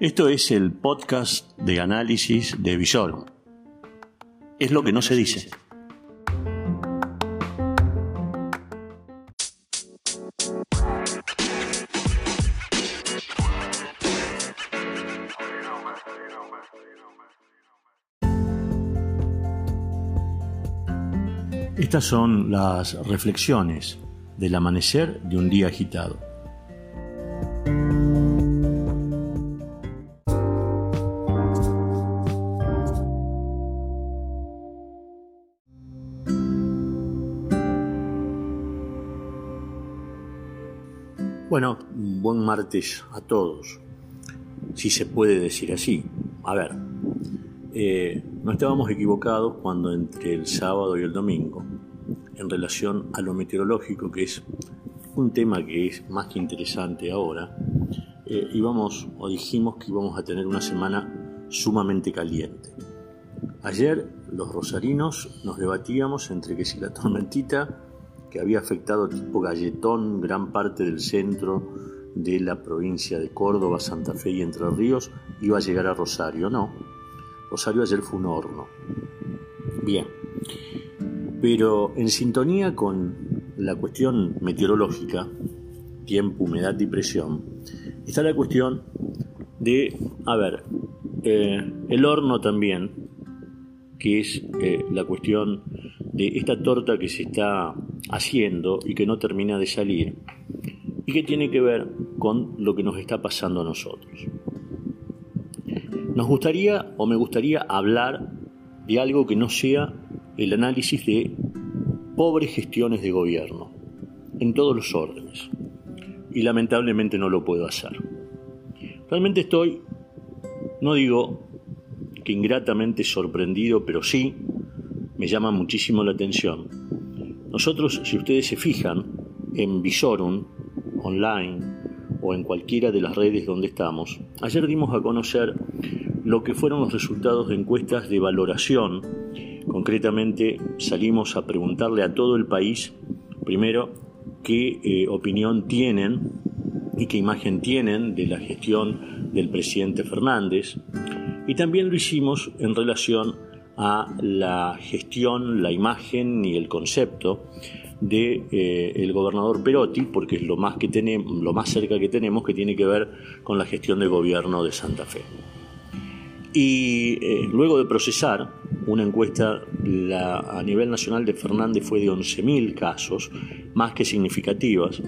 Esto es el podcast de análisis de Visor. Es lo que no se dice. Estas son las reflexiones del amanecer de un día agitado. Bueno, buen martes a todos, si se puede decir así. A ver, eh, no estábamos equivocados cuando entre el sábado y el domingo, en relación a lo meteorológico, que es un tema que es más que interesante ahora, eh, íbamos o dijimos que íbamos a tener una semana sumamente caliente. Ayer los rosarinos nos debatíamos entre que si la tormentita que había afectado tipo galletón gran parte del centro de la provincia de Córdoba, Santa Fe y Entre Ríos, iba a llegar a Rosario. No, Rosario ayer fue un horno. Bien, pero en sintonía con la cuestión meteorológica, tiempo, humedad y presión, está la cuestión de, a ver, eh, el horno también, que es eh, la cuestión de esta torta que se está haciendo y que no termina de salir y que tiene que ver con lo que nos está pasando a nosotros. Nos gustaría o me gustaría hablar de algo que no sea el análisis de pobres gestiones de gobierno en todos los órdenes y lamentablemente no lo puedo hacer. Realmente estoy, no digo que ingratamente sorprendido, pero sí me llama muchísimo la atención nosotros, si ustedes se fijan en Visorum online o en cualquiera de las redes donde estamos, ayer dimos a conocer lo que fueron los resultados de encuestas de valoración. Concretamente salimos a preguntarle a todo el país, primero, qué eh, opinión tienen y qué imagen tienen de la gestión del presidente Fernández. Y también lo hicimos en relación a la gestión, la imagen y el concepto de eh, el gobernador Perotti, porque es lo más que lo más cerca que tenemos que tiene que ver con la gestión de gobierno de Santa Fe. Y eh, luego de procesar una encuesta a nivel nacional de Fernández fue de 11.000 casos, más que significativas,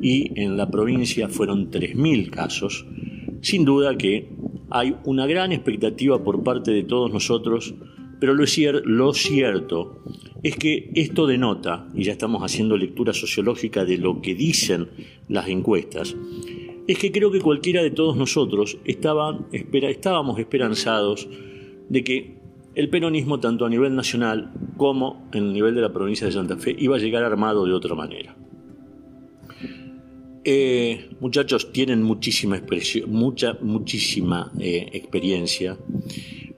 y en la provincia fueron 3.000 casos, sin duda que hay una gran expectativa por parte de todos nosotros, pero lo, cierto es que esto denota, y ya estamos haciendo lectura sociológica de lo que dicen las encuestas, es que creo que cualquiera de todos nosotros estaban, espera, estábamos esperanzados de que el peronismo, tanto a nivel nacional como en el nivel de la provincia de Santa Fe, iba a llegar armado de otra manera. Eh, muchachos, tienen muchísima, mucha, muchísima eh, experiencia,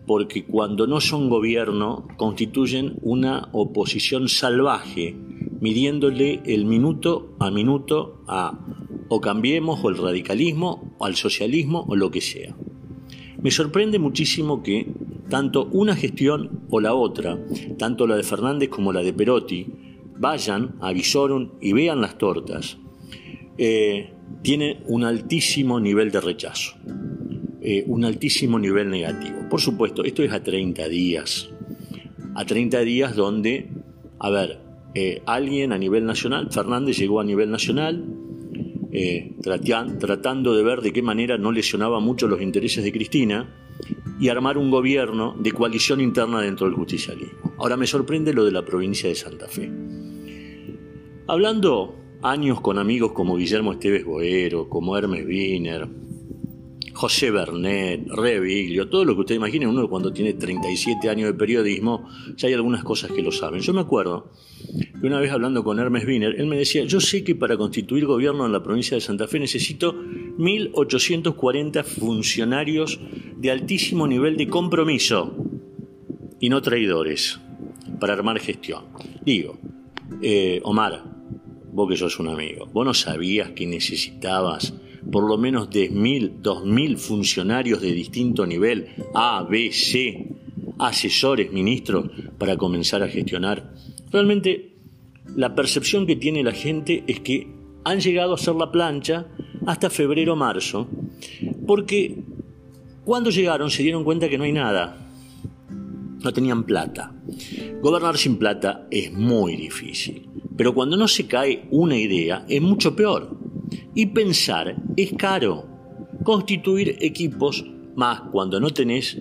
porque cuando no son gobierno constituyen una oposición salvaje, midiéndole el minuto a minuto a o cambiemos o el radicalismo o al socialismo o lo que sea. Me sorprende muchísimo que tanto una gestión o la otra, tanto la de Fernández como la de Perotti, vayan a y vean las tortas eh, tiene un altísimo nivel de rechazo, eh, un altísimo nivel negativo. Por supuesto, esto es a 30 días, a 30 días donde, a ver, eh, alguien a nivel nacional, Fernández llegó a nivel nacional, tratando de ver de qué manera no lesionaba mucho los intereses de Cristina y armar un gobierno de coalición interna dentro del justicialismo. Ahora me sorprende lo de la provincia de Santa Fe. Hablando años con amigos como Guillermo Esteves Boero, como Hermes Wiener, José Bernet, Reviglio, todo lo que usted imagine, uno cuando tiene 37 años de periodismo, ya hay algunas cosas que lo saben. Yo me acuerdo que una vez hablando con Hermes Wiener, él me decía, yo sé que para constituir gobierno en la provincia de Santa Fe necesito 1.840 funcionarios de altísimo nivel de compromiso y no traidores para armar gestión. Digo, eh, Omar, vos que sos un amigo, vos no sabías que necesitabas por lo menos 10.000, 2.000 funcionarios de distinto nivel, A, B, C, asesores, ministros, para comenzar a gestionar. Realmente la percepción que tiene la gente es que han llegado a hacer la plancha hasta febrero marzo, porque cuando llegaron se dieron cuenta que no hay nada, no tenían plata. Gobernar sin plata es muy difícil, pero cuando no se cae una idea es mucho peor. Y pensar es caro. Constituir equipos, más cuando no tenés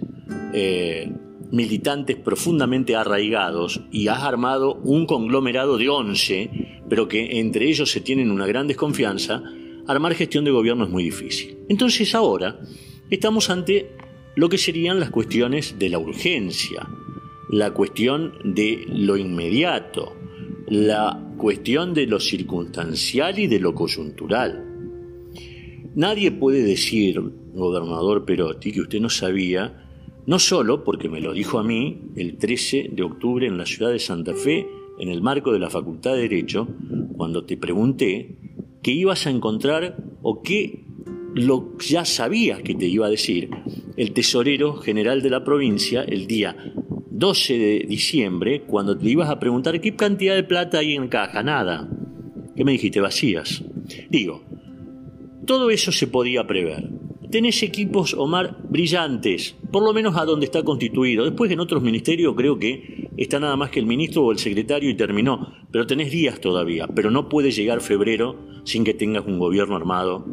eh, militantes profundamente arraigados y has armado un conglomerado de 11, pero que entre ellos se tienen una gran desconfianza, armar gestión de gobierno es muy difícil. Entonces ahora estamos ante lo que serían las cuestiones de la urgencia, la cuestión de lo inmediato, la cuestión de lo circunstancial y de lo coyuntural. Nadie puede decir, gobernador Perotti, que usted no sabía, no solo porque me lo dijo a mí el 13 de octubre en la ciudad de Santa Fe, en el marco de la Facultad de Derecho, cuando te pregunté qué ibas a encontrar o qué lo ya sabías que te iba a decir el tesorero general de la provincia el día 12 de diciembre, cuando te ibas a preguntar qué cantidad de plata hay en caja, nada. ¿Qué me dijiste? Vacías. Digo, todo eso se podía prever. Tenés equipos, Omar, brillantes, por lo menos a donde está constituido. Después en otros ministerios creo que está nada más que el ministro o el secretario y terminó. Pero tenés días todavía. Pero no puede llegar febrero sin que tengas un gobierno armado.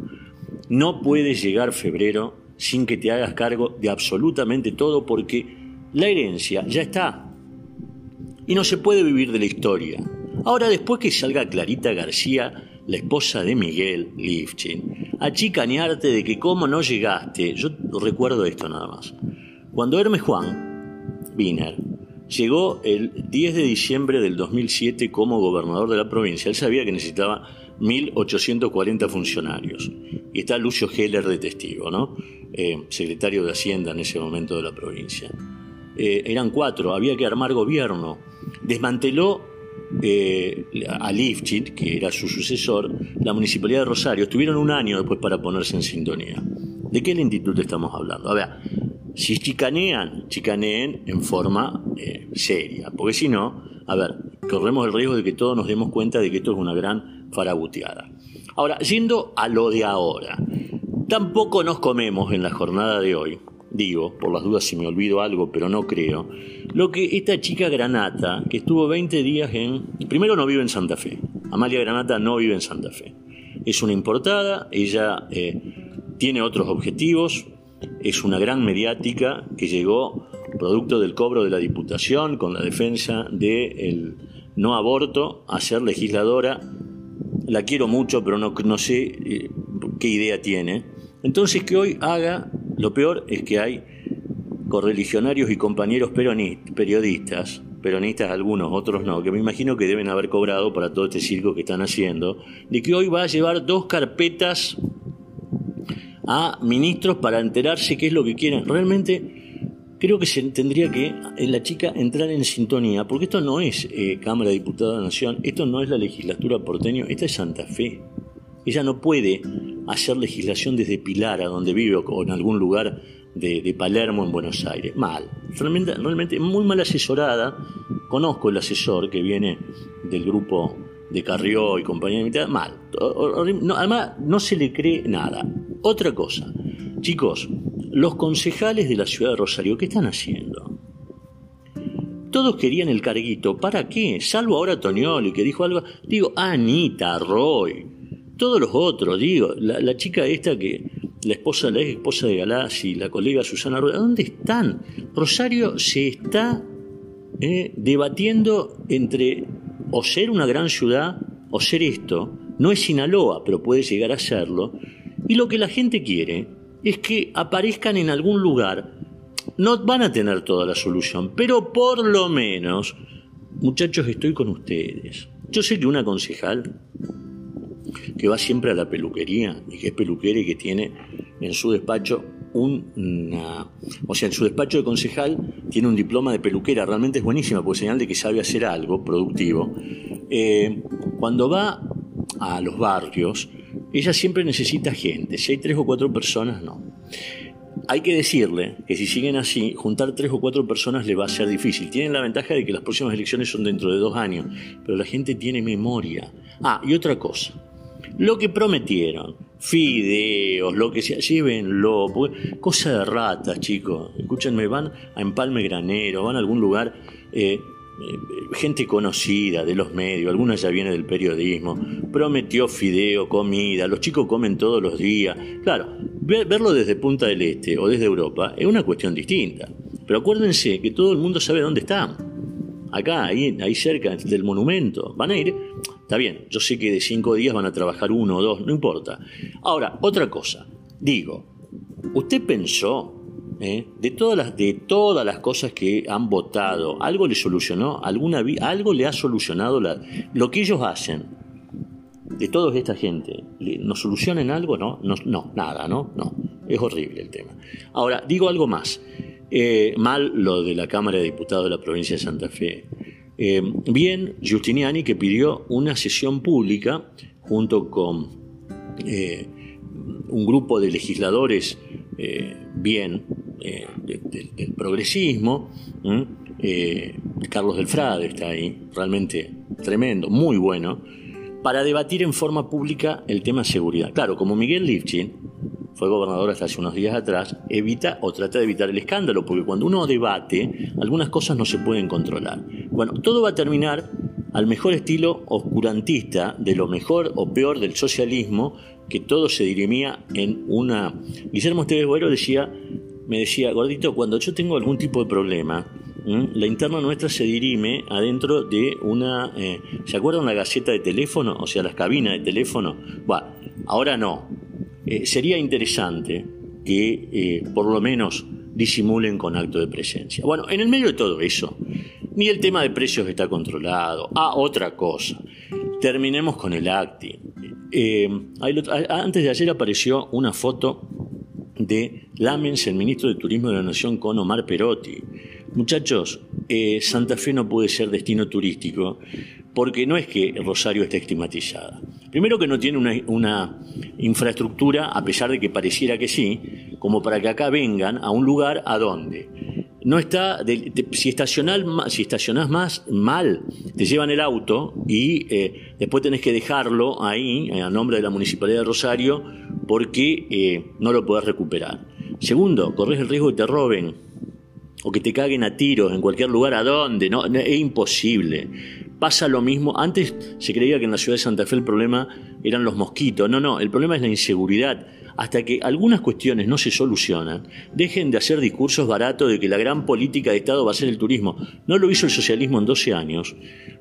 No puede llegar febrero sin que te hagas cargo de absolutamente todo porque la herencia ya está. Y no se puede vivir de la historia. Ahora, después que salga Clarita García, la esposa de Miguel Lifchin, a chicanearte de que cómo no llegaste, yo recuerdo esto nada más. Cuando Hermes Juan Wiener llegó el 10 de diciembre del 2007 como gobernador de la provincia, él sabía que necesitaba 1.840 funcionarios. Y está Lucio Heller de testigo, ¿no? Eh, secretario de Hacienda en ese momento de la provincia. Eh, eran cuatro, había que armar gobierno. Desmanteló eh, a Lifchit, que era su sucesor, la municipalidad de Rosario. Tuvieron un año después para ponerse en sintonía. ¿De qué lentitud estamos hablando? A ver, si chicanean, chicaneen en forma seria, porque si no, a ver, corremos el riesgo de que todos nos demos cuenta de que esto es una gran farabuteada. Ahora, yendo a lo de ahora, tampoco nos comemos en la jornada de hoy digo, por las dudas si me olvido algo, pero no creo, lo que esta chica Granata, que estuvo 20 días en... Primero no vive en Santa Fe, Amalia Granata no vive en Santa Fe. Es una importada, ella eh, tiene otros objetivos, es una gran mediática que llegó producto del cobro de la Diputación con la defensa del no aborto a ser legisladora. La quiero mucho, pero no, no sé eh, qué idea tiene. Entonces que hoy haga lo peor es que hay correligionarios y compañeros periodistas, peronistas algunos, otros no, que me imagino que deben haber cobrado para todo este circo que están haciendo, de que hoy va a llevar dos carpetas a ministros para enterarse qué es lo que quieren. Realmente creo que se tendría que la chica entrar en sintonía, porque esto no es eh, Cámara de Diputados de la Nación, esto no es la legislatura porteño, esta es Santa Fe. Ella no puede hacer legislación desde Pilar, a donde vive, o en algún lugar de, Palermo, en Buenos Aires. Mal, realmente, realmente muy mal asesorada. Conozco el asesor que viene del grupo de Carrió y compañía de mitad, mal. además, no se le cree nada. Otra cosa, chicos, los concejales de la ciudad de Rosario, ¿qué están haciendo? Todos querían el carguito, ¿para qué? Salvo ahora Tonioli, que dijo algo. Digo, Anita Roy, todos los otros, digo, la, chica esta que, la esposa, la ex esposa de Galassi, la colega Susana Rueda, ¿dónde están? Rosario se está eh, debatiendo entre o ser una gran ciudad o ser esto. No es Sinaloa, pero puede llegar a serlo. Y lo que la gente quiere es que aparezcan en algún lugar. No van a tener toda la solución, pero por lo menos, muchachos, estoy con ustedes. Yo sé que una concejal que va siempre a la peluquería y que es peluquera y que tiene en su despacho una, o sea, en su despacho de concejal tiene un diploma de peluquera, realmente es buenísima, porque señal de que sabe hacer algo productivo. Eh, cuando va a los barrios, ella siempre necesita gente. Si hay tres o cuatro personas, no. Hay que decirle que si siguen así, juntar tres o cuatro personas le va a ser difícil. Tienen la ventaja de que las próximas elecciones son dentro de dos años, pero la gente tiene memoria. Ah, y otra cosa. Lo que prometieron, fideos, lo que sea, llévenlo, cosa de ratas, chicos. Escúchenme, van a Empalme Granero, van a algún lugar eh, gente conocida de los medios, alguna ya viene del periodismo, prometió fideo, comida, los chicos comen todos los días. Claro, verlo desde Punta del Este o desde Europa es una cuestión distinta. Pero acuérdense que todo el mundo sabe dónde están. Acá, ahí, ahí cerca del monumento. Van a ir. Está bien, yo sé que de cinco días van a trabajar uno o dos, no importa. Ahora, otra cosa. Digo, ¿usted pensó ¿eh? de, todas las, de todas las cosas que han votado, ¿algo le solucionó? ¿Alguna, ¿Algo le ha solucionado lo que ellos hacen? De toda esta gente, ¿nos solucionan algo? No, no, no nada, ¿no? No, es horrible el tema. Ahora, digo algo más. Eh, mal lo de la Cámara de Diputados de la provincia de Santa Fe. Eh, bien, Giustiniani que pidió una sesión pública junto con un grupo de legisladores bien eh, del progresismo. Eh, Carlos del Frade está ahí, realmente tremendo, muy bueno, para debatir en forma pública el tema seguridad. Claro, como Miguel Lifchin fue gobernador hasta hace unos días atrás, evita o trata de evitar el escándalo, porque cuando uno debate, algunas cosas no se pueden controlar. Bueno, todo va a terminar al mejor estilo oscurantista de lo mejor o peor del socialismo, que todo se dirimía en una... Guillermo Esteves decía me decía, gordito, cuando yo tengo algún tipo de problema, la interna nuestra se dirime adentro de una... Eh, ¿Se acuerdan la gaceta de teléfono? O sea, las cabinas de teléfono. Bueno, ahora no. Eh, sería interesante que eh, por lo menos disimulen con acto de presencia. Bueno, en el medio de todo eso, ni el tema de precios está controlado. Ah, otra cosa. Terminemos con el ACTI. antes de ayer apareció una foto de Lamens, el ministro de Turismo de la Nación, con Omar Perotti. Muchachos, eh, Santa Fe no puede ser destino turístico porque no es que Rosario esté estigmatizada. Primero que no tiene una, infraestructura, a pesar de que pareciera que sí, como para que acá vengan a un lugar a donde no está, si, estacional, estacionás más mal, te llevan el auto y eh, después tenés que dejarlo ahí, a nombre de la Municipalidad de Rosario, porque eh, no lo podés recuperar. Segundo, corres el riesgo de que te roben o que te caguen a tiros en cualquier lugar, ¿a dónde? No, es imposible. Pasa lo mismo, antes se creía que en la ciudad de Santa Fe el problema eran los mosquitos, no, no, el problema es la inseguridad hasta que algunas cuestiones no se solucionan, dejen de hacer discursos baratos de que la gran política de Estado va a ser el turismo. No lo hizo el socialismo en 12 años,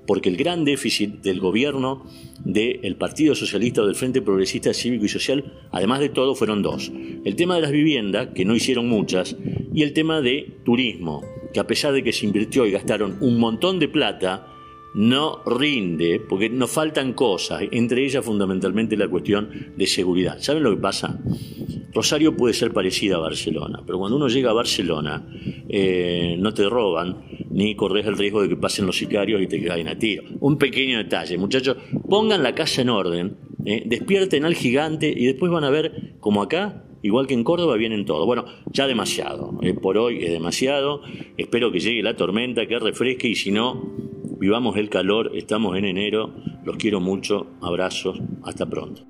porque el gran déficit del gobierno del Partido Socialista o del Frente Progresista Cívico y Social, además de todo, fueron dos. El tema de las viviendas, que no hicieron muchas, y el tema de turismo, que a pesar de que se invirtió y gastaron un montón de plata, no rinde porque nos faltan cosas, entre ellas fundamentalmente la cuestión de seguridad. ¿Saben lo que pasa? Rosario puede ser parecida a Barcelona, pero cuando uno llega a Barcelona eh, no te roban ni corres el riesgo de que pasen los sicarios y te caigan a tiro. Un pequeño detalle, muchachos, pongan la casa en orden, eh, despierten al gigante y después van a ver como acá igual que en Córdoba, vienen todo. Bueno, ya demasiado. Eh, por hoy es demasiado. Espero que llegue la tormenta, que refresque y si no, Vivamos el calor, estamos en enero, los quiero mucho, abrazos, hasta pronto.